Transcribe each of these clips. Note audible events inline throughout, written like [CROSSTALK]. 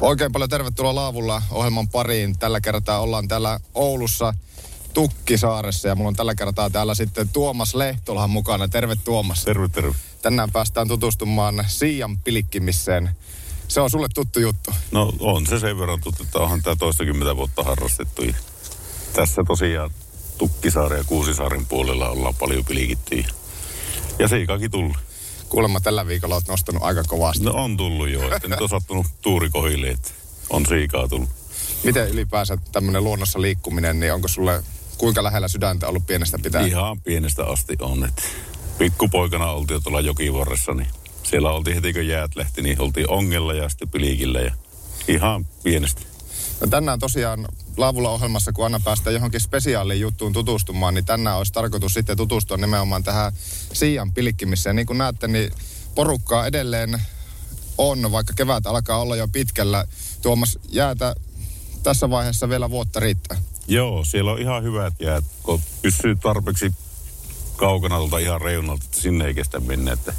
Oikein paljon tervetuloa Laavulla ohjelman pariin. Tällä kertaa ollaan täällä Oulussa Tukkisaaressa ja mulla on tällä kertaa täällä sitten Tuomas Lehtola mukana. Terve Tuomas. Terve, terve. Tänään päästään tutustumaan Siian pilikkimiseen. Se on sulle tuttu juttu. No on se sen verran tuttu, että onhan tämä toistakymmentä vuotta harrastettu. Ja tässä tosiaan Tukkisaaren ja Kuusisaaren puolella ollaan paljon pilikitty. Ja siikakin tullut. Kuulemma tällä viikolla olet nostanut aika kovasti. No on tullut jo, että nyt on sattunut tuuri kohille, että on siikaa tullut. Miten ylipäänsä tämmöinen luonnossa liikkuminen, niin onko sulle kuinka lähellä sydäntä ollut pienestä pitää? Ihan pienestä asti on, että pikkupoikana oltiin jo tuolla jokivarressa, niin siellä oltiin heti kun jäät lähti, niin oltiin ongella ja sitten pilikillä ja ihan pienestä. No tänään tosiaan Laavulla ohjelmassa, kun aina päästään johonkin spesiaaliin juttuun tutustumaan, niin tänään olisi tarkoitus sitten tutustua nimenomaan tähän Siian pilikkimiseen. Niin kuin näette, niin porukkaa edelleen on, vaikka kevät alkaa olla jo pitkällä. Tuomas, jäätä tässä vaiheessa vielä vuotta riittää. Joo, siellä on ihan hyvät jäät, kun pysyy tarpeeksi kaukana tuolta ihan reunalta, että sinne ei kestä mennä. Että.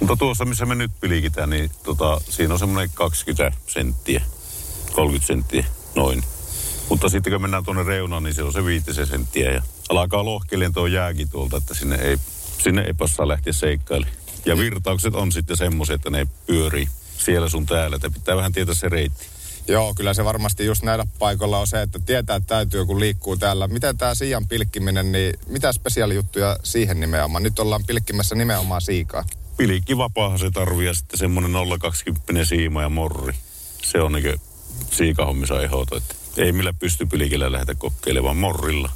Mutta tuossa, missä me nyt pilikitään, niin tota, siinä on semmoinen 20 senttiä, 30 senttiä, noin. Mutta sitten kun mennään tuonne reunaan, niin se on se viitisen senttiä ja alkaa lohkeilemaan tuo jääkin tuolta, että sinne ei, sinne ei passaa lähteä seikkailemaan. Ja virtaukset on sitten semmoiset, että ne pyörii siellä sun täällä, että pitää vähän tietää se reitti. Joo, kyllä se varmasti just näillä paikoilla on se, että tietää, että täytyy, kun liikkuu täällä. Miten tämä siian pilkkiminen, niin mitä spesiaalijuttuja siihen nimenomaan? Nyt ollaan pilkkimässä nimenomaan siikaa. Pilikki vapaahan se tarvii ja sitten semmoinen 0,20 siima ja morri. Se on niin siikahommissa ehdoton, että ei millä pysty pilikillä lähteä kokeilemaan morrilla.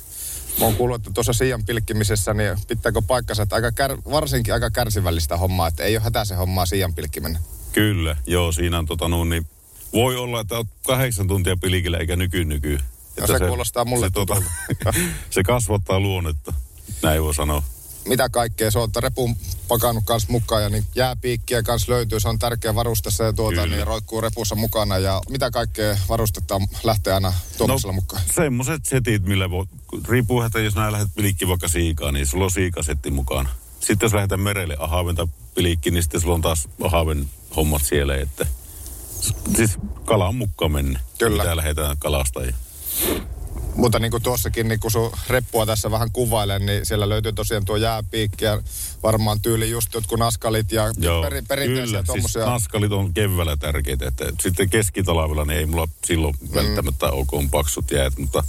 Mä oon kuullut, että tuossa siian pilkkimisessä, niin pitääkö paikkansa, että aika kär, varsinkin aika kärsivällistä hommaa, että ei ole hätä se hommaa siian pilkkiminen. Kyllä, joo, siinä on tota noin, niin voi olla, että olet kahdeksan tuntia pilikillä eikä nyky nyky. Ja Että se kuulostaa mulle se, tota, [LAUGHS] se kasvattaa luonnetta, näin voi sanoa. Mitä kaikkea, se on repun pakannut kans mukaan ja niin jääpiikkiä kans löytyy, se on tärkeä varustessa ja tuota, Kyllä. niin roikkuu repussa mukana ja mitä kaikkea varustetta lähtee aina Tuomasella mukaan? semmoset setit, millä voi, riippuu, että jos nää lähdet pilikki vaikka siikaan, niin sulla on siikasetti mukaan. Sitten jos lähdetään merelle ahaventa pilikki, niin sitten sulla on taas ahaven hommat siellä, että siis kalan mukaan mennä. Kyllä. Mitä lähdetään kalastajia. Mutta niin kuin tuossakin, niin kun sun reppua tässä vähän kuvailen, niin siellä löytyy tosiaan tuo jääpiikki ja varmaan tyyli just jotkut naskalit ja Joo, peri, perinteisiä kyllä. Siis naskalit on keväällä tärkeitä, että sitten keskitalvella niin ei mulla silloin mm. välttämättä kun on paksut jäät, mutta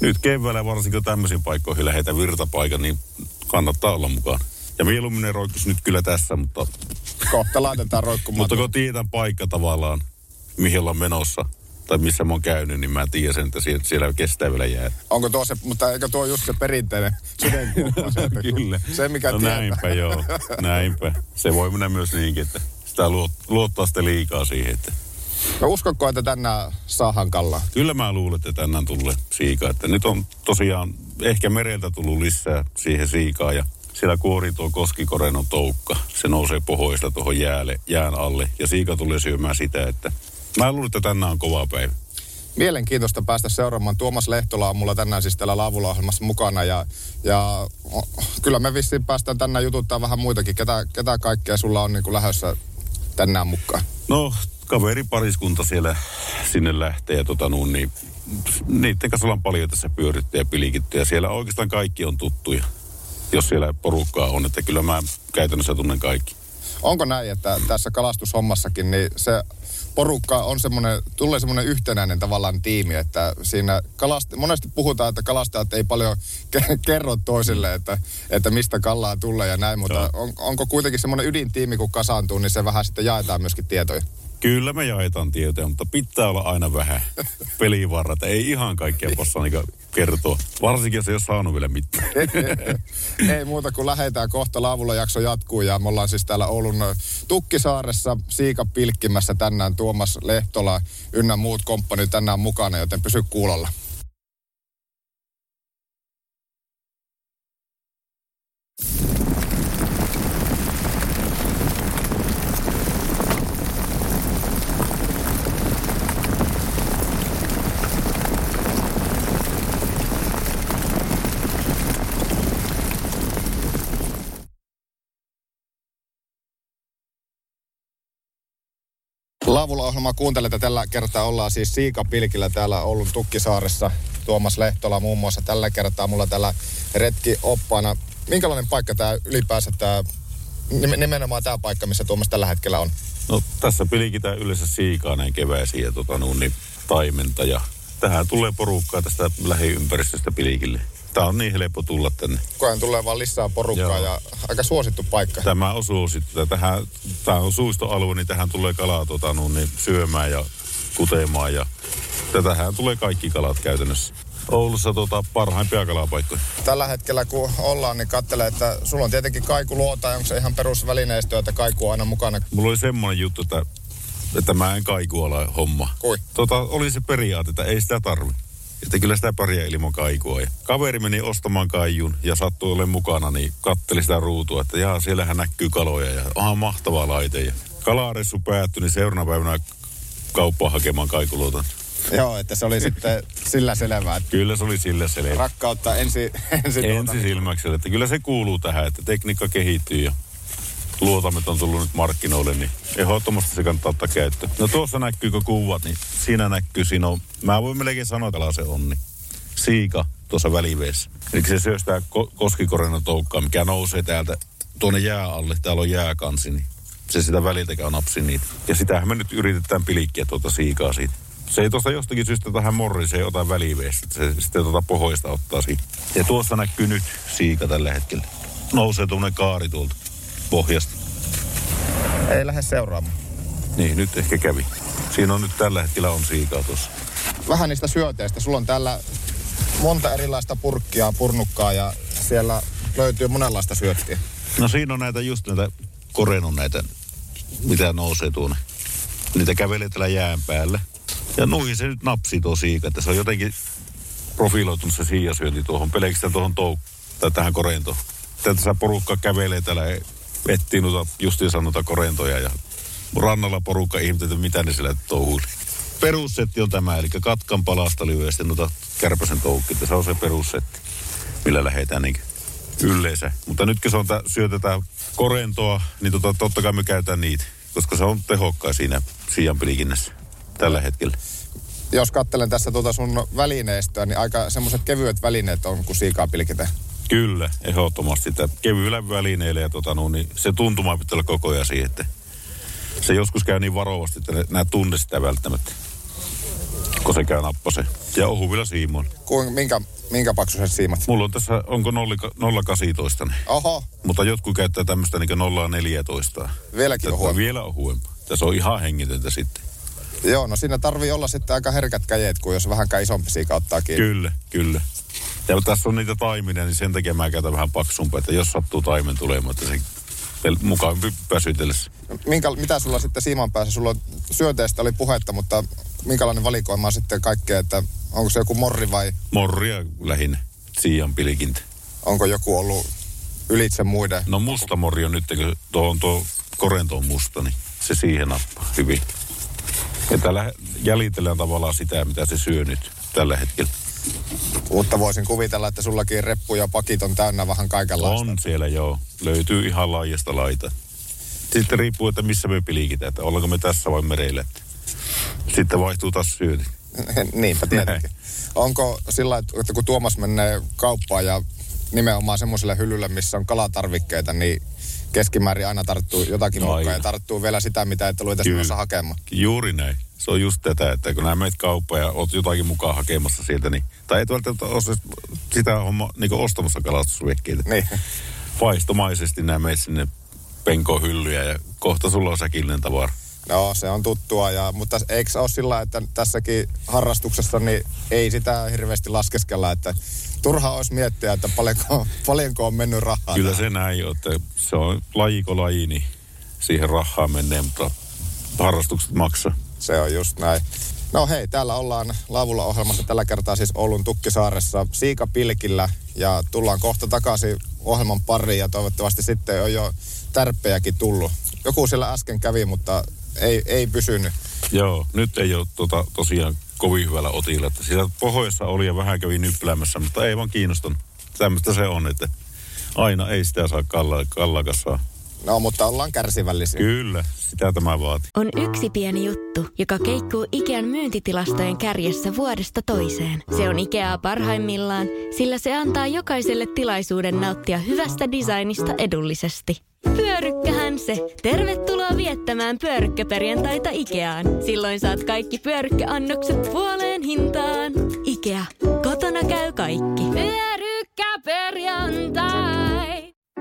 nyt keväällä varsinkin tämmöisiin paikkoihin lähetään virtapaikan, niin kannattaa olla mukaan. Ja mieluummin ne roikkuisi nyt kyllä tässä, mutta, Kohta laitetaan roikkumaan. mutta kun tiedän paikka tavallaan, mihin ollaan menossa, tai missä mä oon käynyt, niin mä tiedän sen, että siellä, siellä kestää vielä jää. Onko tuo se, mutta eikö tuo just se perinteinen sudenkuoppa kun- Kyllä. Se mikä no tietää. näinpä joo, näinpä. Se voi mennä myös niinkin, että sitä luot, luottaa sitten liikaa siihen, että No uskotko, että tänään saahan kallaa? Kyllä mä luulen, että tänään tulee siika. Että nyt on tosiaan ehkä mereltä tullut lisää siihen siikaa ja siellä kuori tuo koskikorenon toukka. Se nousee pohjoista tuohon jäälle, jään alle ja siika tulee syömään sitä, että mä luulen, että tänään on kova päivä. Mielenkiintoista päästä seuraamaan. Tuomas Lehtola on mulla tänään siis täällä Laavulla-ohjelmassa mukana ja, ja kyllä me vissiin päästään tänään jututtaa vähän muitakin. Ketä, ketä kaikkea sulla on niin kuin lähdössä tänään mukaan? No, kaveripariskunta siellä sinne lähtee ja tota nuun, niin niiden kanssa ollaan paljon tässä pyöritty ja pilikitty ja siellä oikeastaan kaikki on tuttuja, jos siellä porukkaa on, että kyllä mä käytännössä tunnen kaikki. Onko näin, että tässä kalastushommassakin, niin se porukka on semmoinen, tulee semmoinen yhtenäinen tavallaan tiimi, että siinä kalast, monesti puhutaan, että kalastajat ei paljon [LAUGHS] ke- kerro toisille, että, että mistä kalaa tulee ja näin, mutta on, onko kuitenkin semmoinen ydintiimi, kun kasaantuu, niin se vähän sitten jaetaan myöskin tietoja. Kyllä me jaetaan tietoja, mutta pitää olla aina vähän pelivarrat. Ei ihan kaikkea possa niin kertoa. Varsinkin, jos ei ole saanut vielä mitään. [LAUGHS] Ei muuta kuin lähetään kohta. Laavulla jakso jatkuu ja me ollaan siis täällä Oulun Tukkisaaressa Siika pilkkimässä tänään Tuomas Lehtola ynnä muut komppani tänään mukana, joten pysy kuulolla. Laavulla ohjelmaa kuuntelette. Tällä kertaa ollaan siis Siikapilkillä täällä Oulun Tukkisaaressa. Tuomas Lehtola muun muassa tällä kertaa mulla täällä retki oppaana. Minkälainen paikka tämä ylipäänsä tämä, nimenomaan tämä paikka, missä Tuomas tällä hetkellä on? No tässä pilikitään yleensä siikaa näin keväisiä tota, niin taimenta ja tähän tulee porukkaa tästä lähiympäristöstä pilikille. Tämä on niin helppo tulla tänne. Koko tulee vaan lisää porukkaa Joo. ja aika suosittu paikka. Tämä on suosittu. Tähän, tämä on suistoalue, niin tähän tulee kalaa tota, niin syömään ja kutemaan. Ja tähän tulee kaikki kalat käytännössä. Oulussa tota, parhaimpia kalapaikkoja. Tällä hetkellä kun ollaan, niin katselee, että sulla on tietenkin kaikuluota, onko se ihan perusvälineistö, että kaiku on aina mukana? Mulla oli semmoinen juttu, että, että mä en kaikuala homma. Kui? Tota, oli se periaate, että ei sitä tarvi. Että kyllä sitä pärjää ilman kaikua. Ja kaveri meni ostamaan kaijun ja sattui olemaan mukana, niin katteli sitä ruutua, että jaa, siellähän näkyy kaloja ja onhan mahtava laite. Ja kalaressu päättyi, niin seuraavana päivänä kauppaan hakemaan kaikuluotan. Joo, että se oli sitten sillä selvää. Kyllä se oli sillä selvää. Rakkautta ensi, ensi, ensi silmäksellä. Että kyllä se kuuluu tähän, että tekniikka kehittyy ja luotamet on tullut nyt markkinoille, niin ehdottomasti se kannattaa ottaa käyttöön. No tuossa näkyykö kuvat, niin siinä näkyy, siinä on, mä voin melkein sanoa, se on, niin siika tuossa väliveessä. Eli se syö sitä ko- koskikorennon toukkaa, mikä nousee täältä tuonne jää alle. Täällä on jääkansi, niin se sitä väliltä käy napsi niitä. Ja sitähän me nyt yritetään pilikkiä tuota siikaa siitä. Se ei tuosta jostakin syystä tähän morri, se ei ota väliveessä. Se sitten tuota pohjoista ottaa siitä. Ja tuossa näkyy nyt siika tällä hetkellä. Nousee tuonne kaari tuolta pohjasta. Ei lähde seuraamaan. Niin, nyt ehkä kävi. Siinä on nyt tällä hetkellä on siikaa tuossa. Vähän niistä syöteistä. Sulla on täällä monta erilaista purkkia, purnukkaa ja siellä löytyy monenlaista syöttiä. No siinä on näitä just näitä korenun näitä, mitä nousee tuonne. Niitä kävelee täällä jään päällä. Ja nuihin se nyt napsii tuo siika, että se on jotenkin profiloitunut se siiasyönti tuohon, pelkästään tuohon touk- tai tähän korentoon. Tässä porukka kävelee täällä etsii noita justiin sanota korentoja ja rannalla porukka ihmettä, mitä ne siellä touhuili. Perussetti on tämä, eli katkan palasta lyhyesti noita kärpäsen toukki. Se on se perussetti, millä lähdetään niin yleensä. Mutta nytkin se on, tää, syötetään korentoa, niin tota, totta kai me käytetään niitä, koska se on tehokkain siinä siianpilikinnässä tällä hetkellä. Jos katselen tässä tuota sun välineistöä, niin aika semmoiset kevyet välineet on, kun siikaa pilkitään. Kyllä, ehdottomasti. Kevyillä välineillä ja tota, no, niin se tuntuma pitää olla koko ajan siihen, että se joskus käy niin varovasti, että nämä tunne sitä välttämättä, kun se käy nappase. Ja ohuvilla siimoon. Kuin, minkä, minkä paksuiset siimat? Mulla on tässä, onko 0,18? Niin. Oho. Mutta jotkut käyttää tämmöistä niin 0,14. Vieläkin ohuempaa. Vielä ohuempaa. Tässä on ihan hengitöntä sitten. Joo, no siinä tarvii olla sitten aika herkät käjet, kun jos vähänkään isompi siika ottaa kiinni. Kyllä, kyllä. Ja tässä on niitä taiminen, niin sen takia mä käytän vähän paksumpaa, että jos sattuu taimen tulemaan, että se mukaan väsytellessä. Minkä, mitä sulla sitten siiman päässä? Sulla syöteestä oli puhetta, mutta minkälainen valikoima on sitten kaikkea, että onko se joku morri vai? Morria lähinnä, siian pilikintä. Onko joku ollut ylitse muiden? No musta morri on nyt, kun tuo on tuo korento on musta, niin se siihen nappaa hyvin. Ja täällä jäljitellään tavallaan sitä, mitä se syö nyt tällä hetkellä. Mutta voisin kuvitella, että sullakin reppu ja pakit on täynnä vähän kaikenlaista. On siellä joo. Löytyy ihan laajasta laita. Sitten riippuu, että missä me pilikitään, että ollaanko me tässä vai mereillä. Sitten vaihtuu taas syötit. [LAUGHS] Niinpä tietenkin. Onko sillä että kun Tuomas menee kauppaan ja nimenomaan semmoiselle hyllylle, missä on kalatarvikkeita, niin keskimäärin aina tarttuu jotakin no, mukaan ja tarttuu vielä sitä, mitä et ollut edes hakemaan. Juuri näin se on just tätä, että kun nämä meet kauppaan ja oot jotakin mukaan hakemassa sieltä, niin, tai et välttämättä ole sitä homma niin ostamassa kalastusvehkeitä. Niin. Vaistomaisesti nämä meet sinne penkohyllyjä ja kohta sulla on säkillinen tavara. No, se on tuttua, ja, mutta eikö ole sillä, että tässäkin harrastuksessa niin ei sitä hirveästi laskeskella, että turha olisi miettiä, että paljonko, paljonko on mennyt rahaa. Kyllä tähän. se näin on, että se on lajiko laji, niin siihen rahaa menee, mutta harrastukset maksaa. Se on just näin. No hei, täällä ollaan Laavulla ohjelmassa tällä kertaa siis Oulun Tukkisaaressa Siikapilkillä ja tullaan kohta takaisin ohjelman pariin ja toivottavasti sitten on jo tärppejäkin tullut. Joku siellä äsken kävi, mutta ei, ei pysynyt. Joo, nyt ei ole tota, tosiaan kovin hyvällä otilla. Että siellä pohjoissa oli ja vähän kävi nyppäämässä, mutta ei vaan kiinnostunut. Tämmöistä se on, että aina ei sitä saa kalla, kallakassaa. No, mutta ollaan kärsivällisiä. Kyllä, sitä tämä vaati. On yksi pieni juttu, joka keikkuu Ikean myyntitilastojen kärjessä vuodesta toiseen. Se on Ikeaa parhaimmillaan, sillä se antaa jokaiselle tilaisuuden nauttia hyvästä designista edullisesti. Pyörykkähän se! Tervetuloa viettämään pyörykkäperjantaita Ikeaan. Silloin saat kaikki pyörykkäannokset puoleen hintaan. Ikea. Kotona käy kaikki. Pyörykkäperjantai!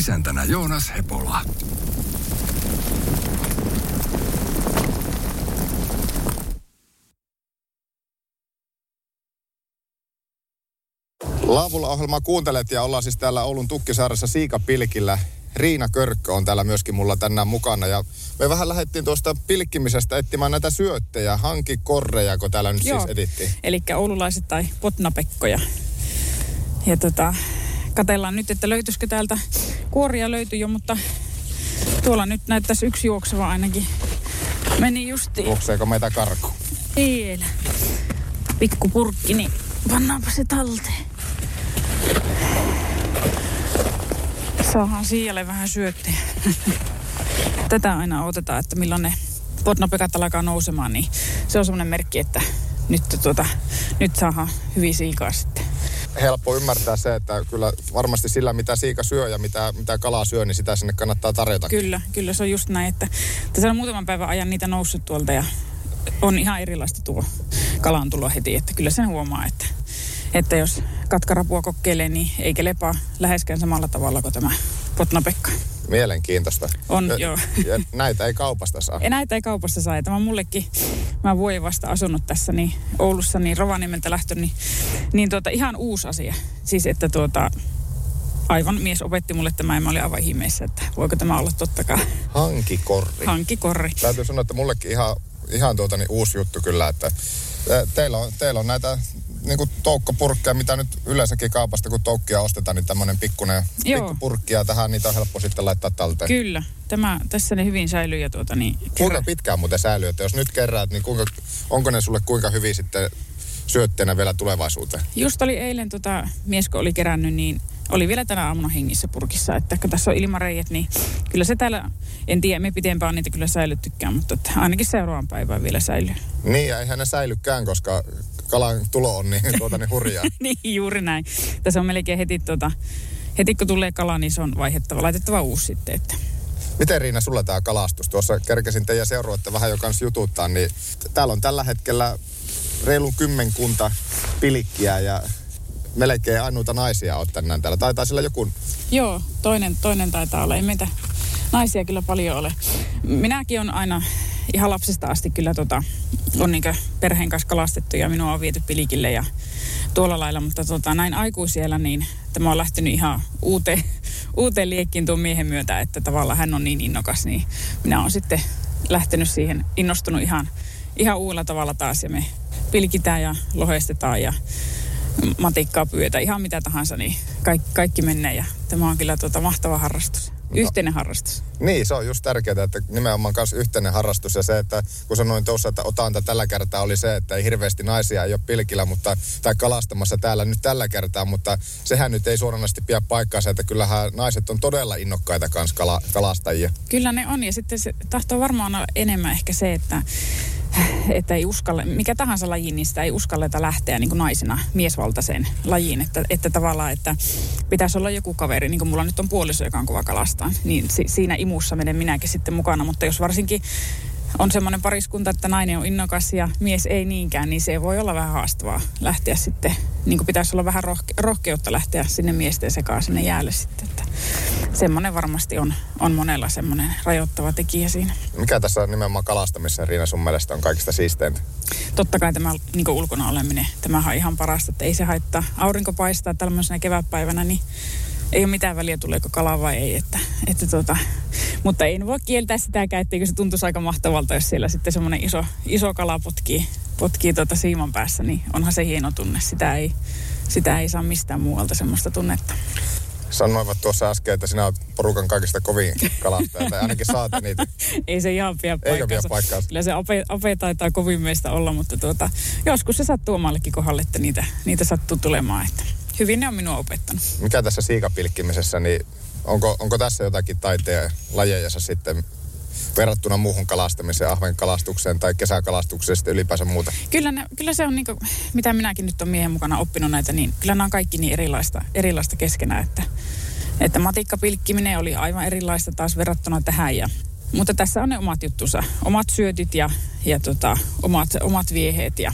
Isäntänä Joonas Hepola. Laavulla ohjelmaa kuuntelet ja ollaan siis täällä Oulun Tukkisaaressa Siikapilkillä. Riina Körkkö on täällä myöskin mulla tänään mukana ja me vähän lähdettiin tuosta pilkkimisestä etsimään näitä syöttejä, hankikorreja, kun täällä nyt siis edittiin. Eli oululaiset tai potnapekkoja. Ja tota, katellaan nyt, että löytyisikö täältä kuoria löytyy jo, mutta tuolla nyt näyttäisi yksi juokseva ainakin. Meni justiin. Juokseeko meitä karku? Siellä. Pikku purkki, niin pannaanpa se talteen. Saahan siialle vähän syöttejä. [LAUGHS] Tätä aina otetaan, että milloin ne potnapekat alkaa nousemaan, niin se on semmoinen merkki, että nyt, tuota, nyt saadaan hyvin siikaa sitten. Helppo ymmärtää se, että kyllä varmasti sillä, mitä siika syö ja mitä, mitä kalaa syö, niin sitä sinne kannattaa tarjota. Kyllä, kyllä se on just näin, että tässä on muutaman päivän ajan niitä noussut tuolta ja on ihan erilaista tuo kalan tulo heti, että kyllä sen huomaa, että, että jos katkarapua kokeilee, niin ei kelepaa läheskään samalla tavalla kuin tämä potnapekka. Mielenkiintoista. On, ja, joo. Ja näitä ei kaupasta saa. Ja näitä ei kaupassa saa. Ja Tämä on mullekin, mä vuoden vasta asunut tässä niin Oulussa, niin Rovaniemeltä lähtö, niin, niin tuota, ihan uusi asia. Siis että tuota, aivan mies opetti mulle tämä ja mä olin aivan ihmeessä, että voiko tämä olla tottakaan Hankikorri. hankikorri. Täytyy sanoa, että mullekin ihan, ihan tuota, niin uusi juttu kyllä, että te- teillä on, teillä on näitä niin kuin toukkapurkkeja, mitä nyt yleensäkin kaupasta, kun toukkia ostetaan, niin tämmöinen pikkuinen pikkupurkki ja tähän niitä on helppo sitten laittaa talteen. Kyllä, tämä, tässä ne hyvin säilyy ja tuota niin... Kuinka pitkään muuten säilyy, että jos nyt kerraat, niin kuinka, onko ne sulle kuinka hyvin sitten syötteenä vielä tulevaisuuteen? Just oli eilen tota, mies, kun oli kerännyt, niin oli vielä tänä aamuna hengissä purkissa. Että kun tässä on ilmareijät, niin kyllä se täällä, en tiedä, me pitempään niitä kyllä säilyttykään, mutta että ainakin seuraavan päivään vielä säilyy. Niin, ja eihän ne säilykään, koska kalan tulo on niin, tuota, niin hurjaa. [LAUGHS] niin, juuri näin. Tässä on melkein heti, tota, heti kun tulee kala, niin se on vaihettava, laitettava uusi sitten. Että. Miten Riina sulla tämä kalastus? Tuossa kerkesin teidän seuruetta vähän jo kanssa jututtaa, niin täällä on tällä hetkellä reilun kymmenkunta pilikkiä ja melkein ainoita naisia oot tänään täällä. Taitaa sillä joku... Joo, toinen, toinen taitaa olla. Ei meitä naisia kyllä paljon ole. Minäkin on aina ihan lapsesta asti kyllä tota, on niinkö perheen kanssa kalastettu ja minua on viety pilikille ja tuolla lailla, mutta tota, näin aikuisiellä niin tämä on lähtenyt ihan uuteen, [LAUGHS] uuteen liekkiin tuon miehen myötä, että tavallaan hän on niin innokas, niin minä olen sitten lähtenyt siihen, innostunut ihan, ihan uudella tavalla taas ja me pilkitään ja lohestetaan ja matikkaa pyytä, ihan mitä tahansa, niin kaikki, kaikki menee ja tämä on kyllä tuota mahtava harrastus. Yhteinen harrastus. Niin, se on just tärkeää, että nimenomaan myös yhteinen harrastus ja se, että kun sanoin tuossa, että otanta tällä kertaa oli se, että ei hirveästi naisia ei ole pilkillä, mutta, tai kalastamassa täällä nyt tällä kertaa, mutta sehän nyt ei suoranaisesti pidä paikkaansa, että kyllähän naiset on todella innokkaita kanssa kala, kalastajia. Kyllä ne on ja sitten se tahtoo varmaan olla enemmän ehkä se, että [LAUGHS] että ei uskalle, mikä tahansa laji, niin sitä ei uskalleta lähteä niin kuin naisena miesvaltaiseen lajiin. Että, että tavallaan, että pitäisi olla joku kaveri, niin kuin mulla nyt on puoliso, joka on kova kalastaa, niin si, siinä imussa menen minäkin sitten mukana. Mutta jos varsinkin on semmoinen pariskunta, että nainen on innokas ja mies ei niinkään, niin se voi olla vähän haastavaa lähteä sitten, niin kuin pitäisi olla vähän rohke- rohkeutta lähteä sinne miesten sekaan sinne jäälle sitten. Että semmoinen varmasti on, on monella semmoinen rajoittava tekijä siinä. Mikä tässä nimenomaan kalastamissa, Riina, sun mielestä on kaikista siisteintä? Totta kai tämä niin ulkona oleminen, tämähän on ihan parasta, että ei se haittaa. Aurinko paistaa tämmöisenä kevätpäivänä, niin ei ole mitään väliä, tuleeko kala vai ei. Että, että tota, mutta ei voi kieltää sitäkään, etteikö se tuntuisi aika mahtavalta, jos siellä sitten semmoinen iso, iso kala potkii, potkii tuota siiman päässä, niin onhan se hieno tunne. Sitä ei, sitä ei saa mistään muualta semmoista tunnetta. Sanoivat tuossa äsken, että sinä olet porukan kaikista kovin kalastaja, tai ainakin saat niitä. ei se ihan pidä paikkaansa. Pidä paikkaansa? Kyllä se ape, ape taitaa kovin meistä olla, mutta tuota, joskus se sattuu omallekin kohdalle, että niitä, niitä sattuu tulemaan. Että hyvin ne on minua opettanut. Mikä tässä siikapilkkimisessä, niin onko, onko tässä jotakin taiteen lajeja sitten verrattuna muuhun kalastamiseen, ahven kalastukseen tai kesäkalastukseen sitten ylipäänsä muuta? Kyllä, ne, kyllä se on niin kuin, mitä minäkin nyt on miehen mukana oppinut näitä, niin kyllä nämä on kaikki niin erilaista, erilaista keskenään, että, että matikkapilkkiminen oli aivan erilaista taas verrattuna tähän ja mutta tässä on ne omat juttunsa, omat syötit ja, ja tota, omat, omat vieheet ja,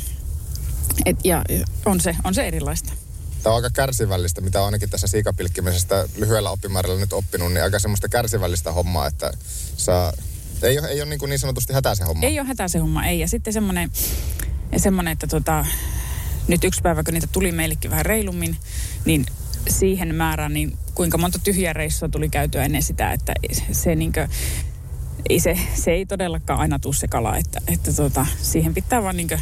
et, ja on, se, on se erilaista tämä on aika kärsivällistä, mitä on ainakin tässä siikapilkkimisestä lyhyellä oppimäärällä nyt oppinut, niin aika semmoista kärsivällistä hommaa, että saa, ei ole, ei ole niin, kuin niin sanotusti se homma. Ei ole se homma, ei. Ja sitten semmoinen, semmoinen että tota, nyt yksi päivä, kun niitä tuli meillekin vähän reilummin, niin siihen määrään, niin kuinka monta tyhjää reissua tuli käytyä ennen sitä, että se niin kuin, ei se, se ei todellakaan aina tule se kala, että, että tota, siihen pitää vaan niin kuin,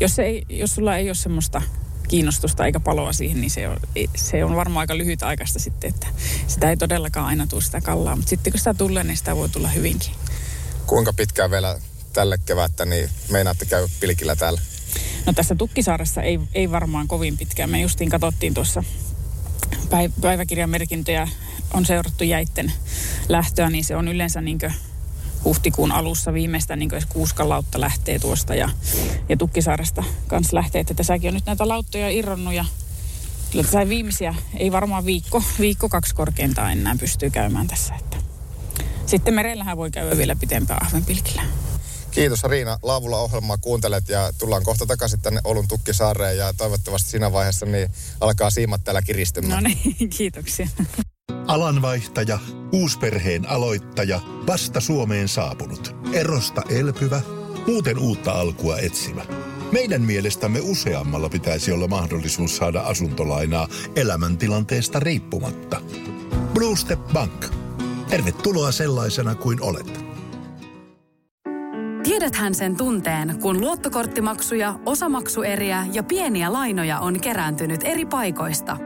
jos, ei, jos sulla ei ole semmoista kiinnostusta eikä paloa siihen, niin se on, se on varmaan aika lyhyt aikaista sitten, että sitä ei todellakaan aina tule sitä kallaa. Mutta sitten kun sitä tulee, niin sitä voi tulla hyvinkin. Kuinka pitkään vielä tälle kevättä, niin meinaatte käy pilkillä täällä? No tässä Tukkisaaressa ei, ei varmaan kovin pitkään. Me justiin katsottiin tuossa päiväkirjan merkintöjä on seurattu jäitten lähtöä, niin se on yleensä niin huhtikuun alussa viimeistä niin kuuskan lautta lähtee tuosta ja, ja Tukkisaaresta kanssa lähtee. Että tässäkin on nyt näitä lauttoja irronnut ja kyllä tässä viimeisiä, ei varmaan viikko, viikko kaksi korkeintaan enää pystyy käymään tässä. Että. Sitten merellähän voi käydä vielä pitempään ahvenpilkillä. Kiitos Riina. Laavulla ohjelmaa kuuntelet ja tullaan kohta takaisin tänne Oulun Tukkisaareen ja toivottavasti siinä vaiheessa niin alkaa siimat täällä kiristymään. No niin, [LAUGHS] kiitoksia. Alanvaihtaja, uusperheen aloittaja, vasta Suomeen saapunut, erosta elpyvä, muuten uutta alkua etsimä. Meidän mielestämme useammalla pitäisi olla mahdollisuus saada asuntolainaa elämäntilanteesta riippumatta. Blue Step Bank. Tervetuloa sellaisena kuin olet. Tiedäthän sen tunteen, kun luottokorttimaksuja, osamaksueriä ja pieniä lainoja on kerääntynyt eri paikoista –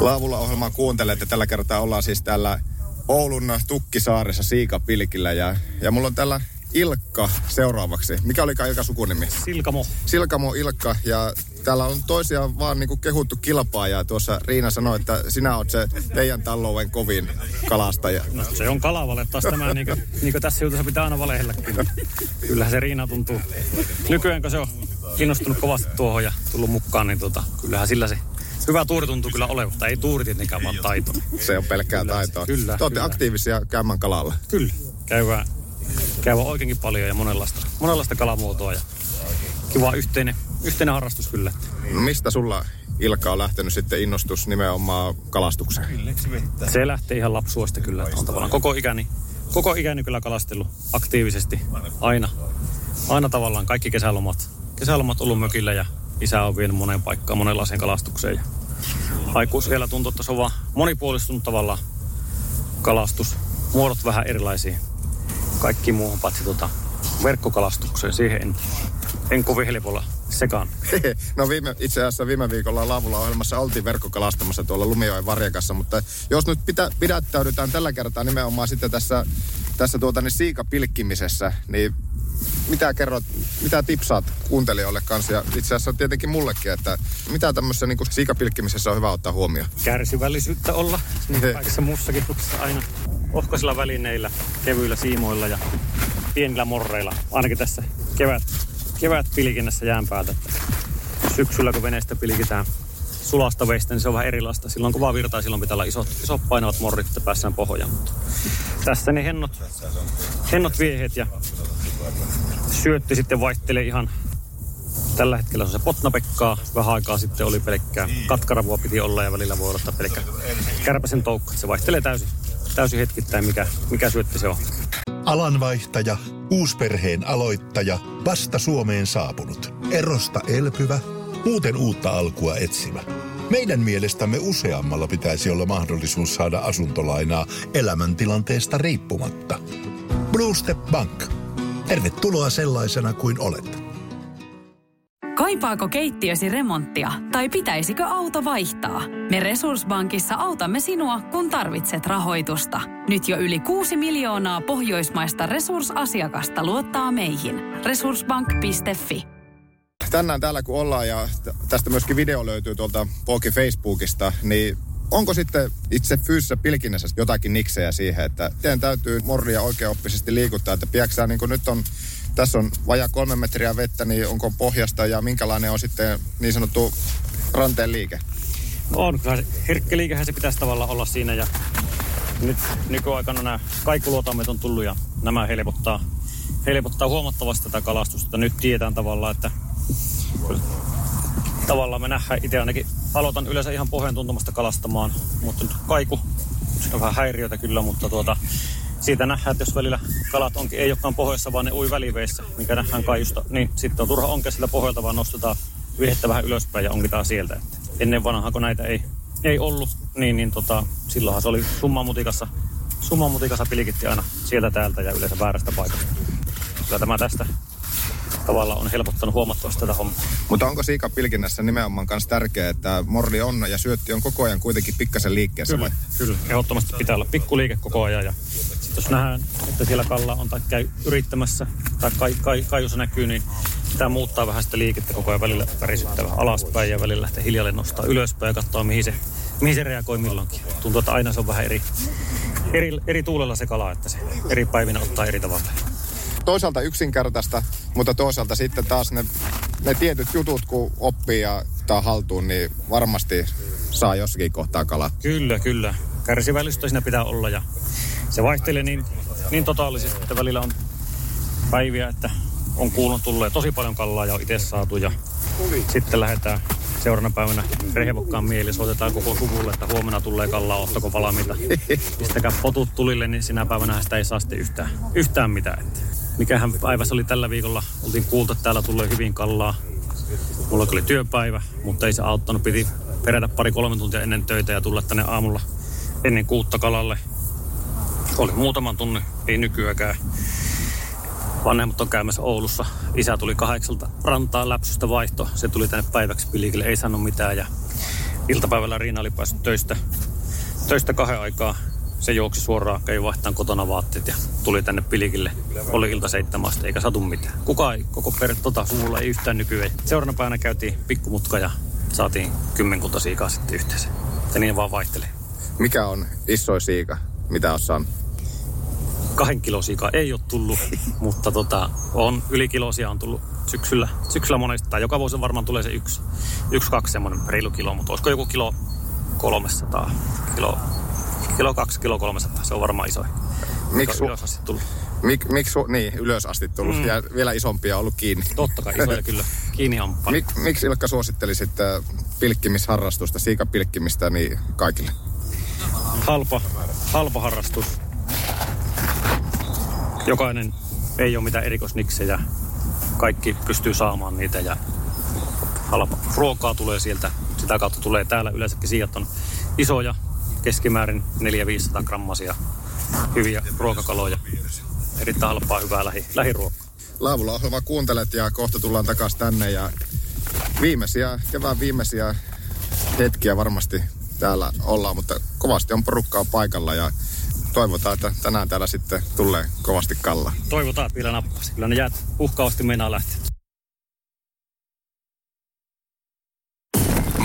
Laavulla ohjelmaa kuuntelet ja tällä kertaa ollaan siis täällä Oulun Tukkisaaressa Siikapilkillä ja, ja mulla on täällä Ilkka seuraavaksi. Mikä oli Ilkka sukunimi? Silkamo. Silkamo Ilkka ja täällä on toisiaan vaan niinku kehuttu kilpaa ja tuossa Riina sanoi, että sinä oot se teidän talouden kovin kalastaja. No se on kalavalle taas tämä, niin kuin, niin kuin tässä jutussa pitää aina valehella kyllä. Kyllähän se Riina tuntuu. Nykyään kun se on kiinnostunut kovasti tuohon ja tullut mukaan, niin tota, kyllähän sillä se Hyvä tuuri tuntuu kyllä olevan, mutta ei tuuri tietenkään vaan taito. Se on pelkkää kyllä, taitoa. Kyllä. Te olette aktiivisia käymään kalalla. Kyllä. Käydään, käydään oikeinkin paljon ja monenlaista, monenlaista kalamuotoa. Ja kiva yhteinen, yhteinen harrastus kyllä. No mistä sulla Ilkka on lähtenyt sitten innostus nimenomaan kalastukseen? Se lähtee ihan lapsuudesta kyllä. On tavallaan koko ikäni, koko ikäni kyllä kalastellut aktiivisesti aina. Aina tavallaan kaikki kesälomat. Kesälomat ollut mökillä ja isä on vienyt moneen paikkaan monenlaiseen kalastukseen. Ja aikuis vielä tuntuu, että se on vaan monipuolistunut tavallaan kalastus. Muodot vähän erilaisia. Kaikki muuhun paitsi tota verkkokalastukseen. Siihen en, en kovin helpolla sekaan. [LAUGHS] No viime, itse asiassa viime viikolla Laavulla ohjelmassa oltiin verkkokalastamassa tuolla Lumioen varjakassa, mutta jos nyt pitä, pidättäydytään tällä kertaa nimenomaan sitten tässä, tässä tuota, niin siikapilkkimisessä, niin mitä kerrot, mitä tipsaat kuuntelijoille kanssa ja itse asiassa tietenkin mullekin, että mitä tämmöisessä niin kuin siikapilkkimisessä on hyvä ottaa huomioon? Kärsivällisyyttä olla, niin kuin kaikessa muussakin tuksessa aina ohkaisilla välineillä, kevyillä siimoilla ja pienillä morreilla. Ainakin tässä kevät, kevät pilkinnässä jään päältä. Syksyllä kun veneestä pilkitään sulasta veistä, niin se on vähän erilaista. Silloin kun vaan virtaa, silloin pitää olla isot, isot painavat morrit, että päässään pohjaan. Tässä ne hennot, hennot viehet ja syötti sitten vaihtelee ihan Tällä hetkellä on se potnapekkaa. Vähän aikaa sitten oli pelkkää katkaravua piti olla ja välillä voi olla pelkkä kärpäsen toukka. Se vaihtelee täysin, täysin hetkittäin, mikä, mikä syötti se on. Alanvaihtaja, uusperheen aloittaja, vasta Suomeen saapunut, erosta elpyvä, muuten uutta alkua etsimä. Meidän mielestämme useammalla pitäisi olla mahdollisuus saada asuntolainaa elämäntilanteesta riippumatta. Blue Step Bank. Tervetuloa sellaisena kuin olet. Kaipaako keittiösi remonttia tai pitäisikö auto vaihtaa? Me Resurssbankissa autamme sinua, kun tarvitset rahoitusta. Nyt jo yli 6 miljoonaa pohjoismaista resursasiakasta luottaa meihin. Resurssbank.fi Tänään täällä kun ollaan ja tästä myöskin video löytyy tuolta Poki Facebookista, niin onko sitten itse fyysisessä pilkinnässä jotakin niksejä siihen, että teidän täytyy morria oikeaoppisesti liikuttaa, että piäksää niin kuin nyt on tässä on vaja kolme metriä vettä, niin onko pohjasta ja minkälainen on sitten niin sanottu ranteen liike? On, kyllä herkkä liikehän se pitäisi tavallaan olla siinä ja nyt nykyaikana nämä kaikki on tullut ja nämä helpottaa, helpottaa huomattavasti tätä kalastusta. Nyt tiedetään tavallaan, että tavallaan me nähdään itse ainakin aloitan yleensä ihan pohjan tuntumasta kalastamaan, mutta nyt kaiku, se on vähän häiriötä kyllä, mutta tuota, siitä nähdään, että jos välillä kalat onkin, ei olekaan pohjassa, vaan ne ui väliveissä, mikä nähdään kaiusta, niin sitten on turha onkea sillä pohjalta, vaan nostetaan vihettä vähän ylöspäin ja onkitaan sieltä. Että ennen vanhaa, kun näitä ei, ei ollut, niin, niin tota, silloinhan se oli summamutikassa, summamutikassa pilkitti aina sieltä täältä ja yleensä väärästä paikasta. Kyllä tämä tästä tavallaan on helpottanut huomattavasti tätä hommaa. Mutta onko siikapilkinnässä nimenomaan myös tärkeää, että morri on ja syötti on koko ajan kuitenkin pikkasen liikkeessä? Kyllä, vai? kyllä. Ehdottomasti pitää olla pikkuliike koko ajan. Ja sit jos nähdään, että siellä kalla on tai käy yrittämässä tai kai, kai, kaiussa näkyy, niin pitää muuttaa vähän sitä liikettä koko ajan välillä värisyttää vähän alaspäin ja välillä lähteä hiljalleen nostaa ylöspäin ja katsoa, mihin se, mihin se reagoi milloinkin. Tuntuu, että aina se on vähän eri, eri, eri tuulella se kala, että se eri päivinä ottaa eri tavalla toisaalta yksinkertaista, mutta toisaalta sitten taas ne, ne tietyt jutut, kun oppii ja ottaa haltuun, niin varmasti saa jossakin kohtaa kalat. Kyllä, kyllä. Kärsivällisyyttä siinä pitää olla ja se vaihtelee niin, niin totaalisesti, että välillä on päiviä, että on kuulun tullut tosi paljon kallaa ja on itse saatu ja sitten lähdetään seuraavana päivänä rehevokkaan mieli, soitetaan koko suvulle, että huomenna tulee kallaa, ottako valmiita. Pistäkää potut tulille, niin sinä päivänä sitä ei saa sitten yhtään, yhtään mitään. Että mikähän päivä se oli tällä viikolla. Oltiin kuultu, että täällä tulee hyvin kallaa. Mulla oli työpäivä, mutta ei se auttanut. Piti perätä pari-kolme tuntia ennen töitä ja tulla tänne aamulla ennen kuutta kalalle. Oli muutaman tunnin, ei nykyäänkään. Vanhemmat on käymässä Oulussa. Isä tuli kahdeksalta rantaa läpsystä vaihto. Se tuli tänne päiväksi pilikille, ei sanonut mitään. Ja iltapäivällä Riina oli päässyt töistä, töistä kahden aikaa se juoksi suoraan, kävi vaihtamaan kotona vaatteet ja tuli tänne pilikille. Oli ilta seitsemästä eikä satu mitään. Kuka ei, koko per, tota, suvulla ei yhtään nykyään. Seuraavana päivänä käytiin pikkumutka ja saatiin kymmenkunta siikaa sitten yhteensä. Ja niin vaan vaihtelee. Mikä on isoin siika, mitä on saanut? Kahden kilosiikaa ei ole tullut, [LAUGHS] mutta tota, on ylikilosia on tullut syksyllä, syksyllä monesti. Tai joka vuosi varmaan tulee se yksi, yksi kaksi semmoinen reilu kilo, mutta olisiko joku kilo 300 kilo kilo kaksi, kilo 300. Se on varmaan iso. Miksi, su- Mik, miksi niin, ylös asti tullut mm. ja vielä isompia ollut kiinni? Totta kai, isoja kyllä. Kiinni hampaan. Mik, miksi Ilkka suosittelisit äh, pilkkimisharrastusta, siikapilkkimistä niin kaikille? halpa, halpa harrastus. Jokainen ei ole mitään erikoisniksejä. Kaikki pystyy saamaan niitä ja halpa ruokaa tulee sieltä. Sitä kautta tulee täällä yleensäkin siijat on isoja, keskimäärin 400-500 grammasia hyviä ruokakaloja. Erittäin halpaa, hyvää lähi, lähiruokaa. Laavulla ohjelma kuuntelet ja kohta tullaan takaisin tänne ja viimeisiä, kevään viimeisiä hetkiä varmasti täällä ollaan, mutta kovasti on porukkaa paikalla ja toivotaan, että tänään täällä sitten tulee kovasti kalla. Toivotaan, että vielä nappasi. Kyllä ne jäät uhkaavasti meinaa lähteä.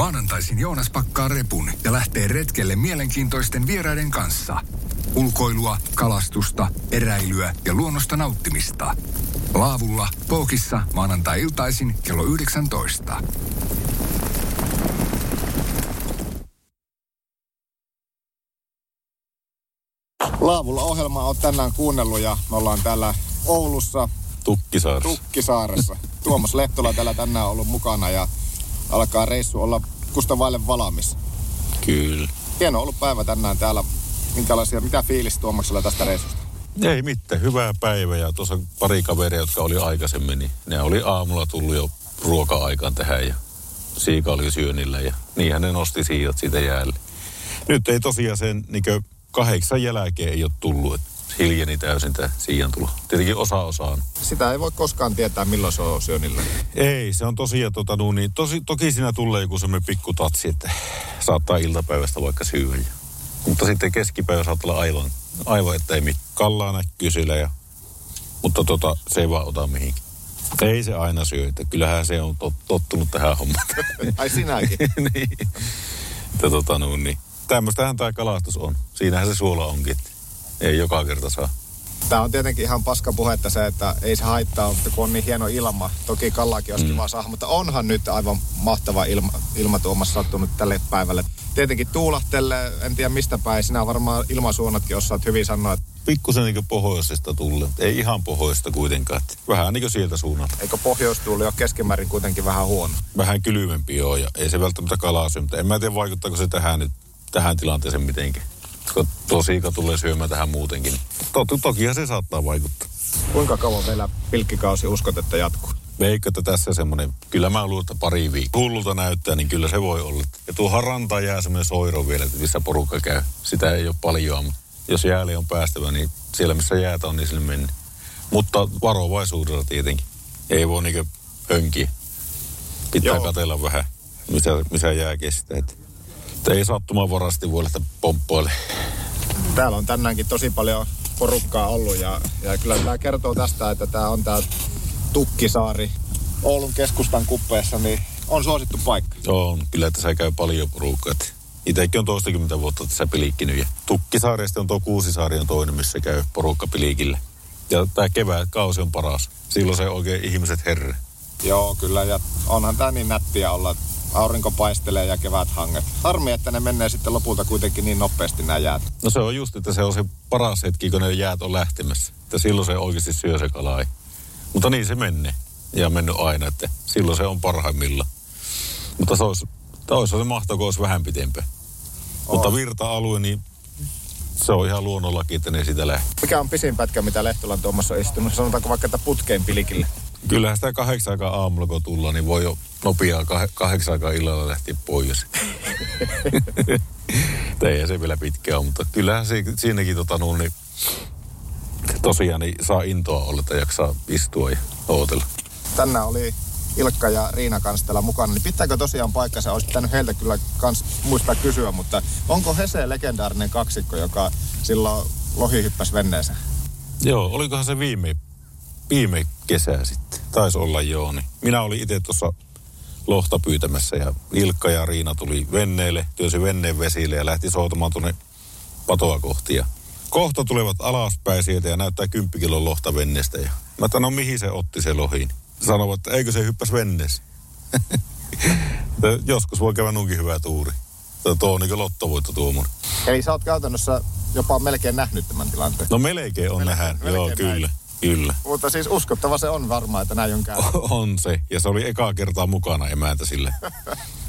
Maanantaisin Joonas pakkaa repun ja lähtee retkelle mielenkiintoisten vieraiden kanssa. Ulkoilua, kalastusta, eräilyä ja luonnosta nauttimista. Laavulla, Pookissa, maanantai-iltaisin kello 19. Laavulla ohjelma on tänään kuunnellut ja me ollaan täällä Oulussa Tukkisaaressa. Tukkisaaressa. Tuomas Lehtola täällä tänään ollut mukana ja alkaa reissu olla kusta vaille valmis. Kyllä. Hieno ollut päivä tänään täällä. Minkälaisia, mitä fiilis Tuomaksella tästä reissusta? Ei mitään, hyvää päivää ja tuossa pari kaveria, jotka oli aikaisemmin, niin ne oli aamulla tullut jo ruoka-aikaan tähän ja siika oli syönnillä ja niinhän ne nosti siijat siitä jäälle. Nyt ei tosiaan sen niin kahdeksan jälkeen ei ole tullut, että hiljeni täysin tämä siian tulo. Tietenkin osa osaan. Sitä ei voi koskaan tietää, milloin se on syönnillä. Ei, se on tosiaan tota, no, niin, tosi, toki siinä tulee joku semmoinen pikku tatsi, että saattaa iltapäivästä vaikka syödä. Mutta sitten keskipäivä saattaa olla aivan, aivan että ei mitään. Kallaa näkyy sillä ja, mutta tota, se ei vaan ota mihinkin. Ei se aina syö, että kyllähän se on tot, tottunut tähän hommaan. [LAUGHS] Ai sinäkin? [LAUGHS] niin. Että tota, no, niin. Tämmöistähän tämä kalastus on. Siinähän se suola onkin. Ei joka kerta saa. Tämä on tietenkin ihan paska puhetta se, että ei se haittaa, mutta kun on niin hieno ilma. Toki kallakin olisi mm. kiva saada, mutta onhan nyt aivan mahtava ilma, ilma Tuomas sattunut tälle päivälle. Tietenkin tuulahtelee, en tiedä mistä päin. Sinä varmaan ilmasuunnatkin osaat hyvin sanoa, että Pikkusen niin pohjoisesta tulee. Ei ihan pohjoista kuitenkaan. Vähän niin kuin sieltä suunnalta. eikö pohjoistuuli ole keskimäärin kuitenkin vähän huono. Vähän kylmempi on ja ei se välttämättä kalaa syö, mutta en mä tiedä vaikuttaako se tähän nyt, tähän tilanteeseen mitenkään. Tuo siika tulee syömään tähän muutenkin. Toki, tokihan se saattaa vaikuttaa. Kuinka kauan vielä pilkkikausi uskot, että jatkuu? Veikka, että tässä semmoinen, kyllä mä luulen, että pari viikkoa hullulta näyttää, niin kyllä se voi olla. Ja tuohon rantaan jää semmoinen soiro vielä, että missä porukka käy. Sitä ei ole paljon, mutta jos jäälle on päästävä, niin siellä missä jäät on, niin sille mennä. Mutta varovaisuudella tietenkin. Ei voi niinkö hönkiä. Pitää Joo. Katella vähän, missä, missä jää kestää. Et, et ei sattuman varasti voi lähteä pomppoille. Täällä on tänäänkin tosi paljon porukkaa ollut ja, ja kyllä tämä kertoo tästä, että tämä on tämä Tukkisaari Oulun keskustan kuppeessa, niin on suosittu paikka. On, kyllä tässä käy paljon porukkaa. Itsekin on toistakymmentä vuotta tässä pilikkinyt. Ja Tukkisaaresta on tuo Kuusisaari on toinen, missä käy porukka pilikille. Ja tämä kevät kausi on paras. Silloin se oikein ihmiset herre. Joo, kyllä ja onhan tämä niin nättiä olla, aurinko paistelee ja kevät hanget. Harmi, että ne menee sitten lopulta kuitenkin niin nopeasti nämä jäät. No se on just, että se on se paras hetki, kun ne jäät on lähtemässä. Että silloin se oikeasti syö se kalaa. Mutta niin se menee. Ja on mennyt aina, että silloin se on parhaimmillaan. Mutta se olisi, olisi se mahtako olisi vähän pitempään. Mutta virta-alue, niin se on ihan luonnollakin, että ne sitä lähtee. Mikä on pisin pätkä, mitä Lehtolan Tuomassa on istunut? Sanotaanko vaikka, että putkeen pilikille? Kyllähän sitä kahdeksan aikaa aamulla kun tullaan, niin voi jo nopeaa kah- kahdeksan aikaa illalla lähteä pois. [LAUGHS] Tai ei se vielä pitkään ole, mutta kyllähän se, siinäkin tota, no, niin, tosiaan niin saa intoa olla, että jaksaa istua ja ootella. Tänään oli Ilkka ja Riina kanssa täällä mukana, niin pitääkö tosiaan paikkansa? Olisi pitänyt heiltä kyllä kans muistaa kysyä, mutta onko he se legendaarinen kaksikko, joka silloin lohi hyppäsi venneeseen? Joo, olikohan se viime, viime kesä sitten? Taisi olla joo. Niin. Minä olin itse tuossa lohta pyytämässä ja Ilkka ja Riina tuli venneelle, työsi venneen vesille ja lähti soutamaan tuonne patoa kohti. Ja kohta tulevat alaspäin sieltä ja näyttää 10 kilon lohta venneestä. Ja mä että no mihin se otti se lohi? Sanovat, että eikö se hyppäs venneessä. [LAUGHS] Joskus voi käydä nunkin hyvä tuuri. Tuo on niin lottovoitto tuommoinen. Eli sä oot käytännössä jopa melkein nähnyt tämän tilanteen. No melkein on Melkein- nähdään. melkein Joo, näin. kyllä. Kyllä. Mutta siis uskottava se on varmaan, että näin on käynyt. On se. Ja se oli ekaa kertaa mukana emäntä sille.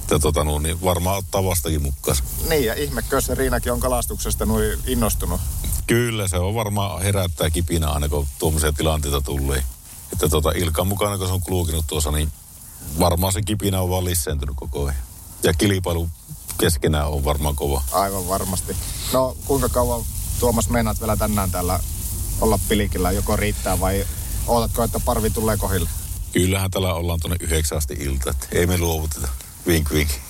Että tota, no, niin varmaan ottaa vastakin mukaan. niin, ja ihmekö se Riinakin on kalastuksesta noin innostunut. Kyllä, se on varmaan herättää kipinä aina, kun tuommoisia tilanteita tulee. Että tota, Ilkan mukana, kun se on kulkenut tuossa, niin varmaan se kipinä on vaan lisääntynyt koko ajan. Ja kilpailu keskenään on varmaan kova. Aivan varmasti. No, kuinka kauan Tuomas meinaat vielä tänään täällä olla pilikillä? Joko riittää vai ootatko, että parvi tulee kohille? Kyllähän täällä ollaan tuonne yhdeksän asti ilta, että ei me luovuteta. Vink vink. [LAUGHS]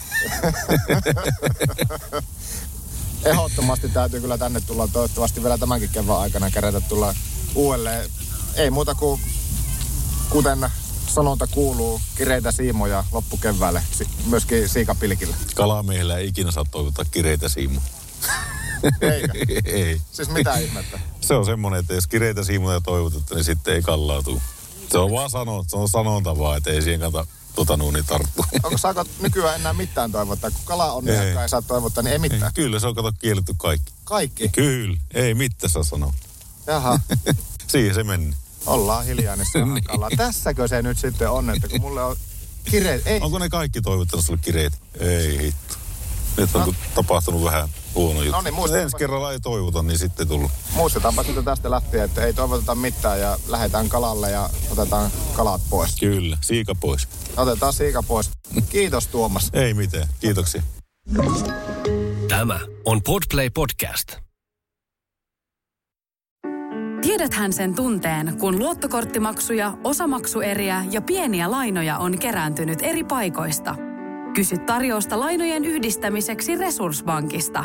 Ehdottomasti täytyy kyllä tänne tulla toivottavasti vielä tämänkin kevään aikana kerätä tulla uudelleen. Ei muuta kuin, kuten sanonta kuuluu, kireitä siimoja loppukeväälle, myöskin siikapilkillä. Kalamiehellä ei ikinä saa toivottaa kireitä siimu. Eikä? [LAUGHS] ei. Siis mitä ihmettä? Se on semmoinen, että jos kireitä siimuja toivotetta, niin sitten ei kallautu. Se on vaan sano, se on sanonta vaan, että ei siihen kannata tota nuuni tarttua. Onko saako nykyään enää mitään toivottaa? Kun kala on, Ei. ei. ei saa toivottaa, niin ei mitään. Kyllä se on kato kielletty kaikki. Kaikki? Kyllä, ei mitään saa sanoa. Jaha, [LAUGHS] Siihen se meni. ollaan hiljaa, niin [LAUGHS] kalaa. Tässäkö se nyt sitten on, että kun mulle on kireet... Ei, Onko ne kaikki toivottanut sulle kireitä? Ei hitto. Nyt on no. tapahtunut vähän huono juttu. No niin, muistatapa- Ensi kerralla ei toivota, niin sitten tullut. muistetaanpa sitten tästä lähtien, että ei toivoteta mitään ja lähdetään kalalle ja otetaan kalat pois. Kyllä, siika pois. Otetaan siika pois. Kiitos Tuomas. Ei mitään, kiitoksia. Tämä on Podplay Podcast. Tiedäthän sen tunteen, kun luottokorttimaksuja, osamaksueriä ja pieniä lainoja on kerääntynyt eri paikoista. Kysy tarjousta lainojen yhdistämiseksi Resurssbankista.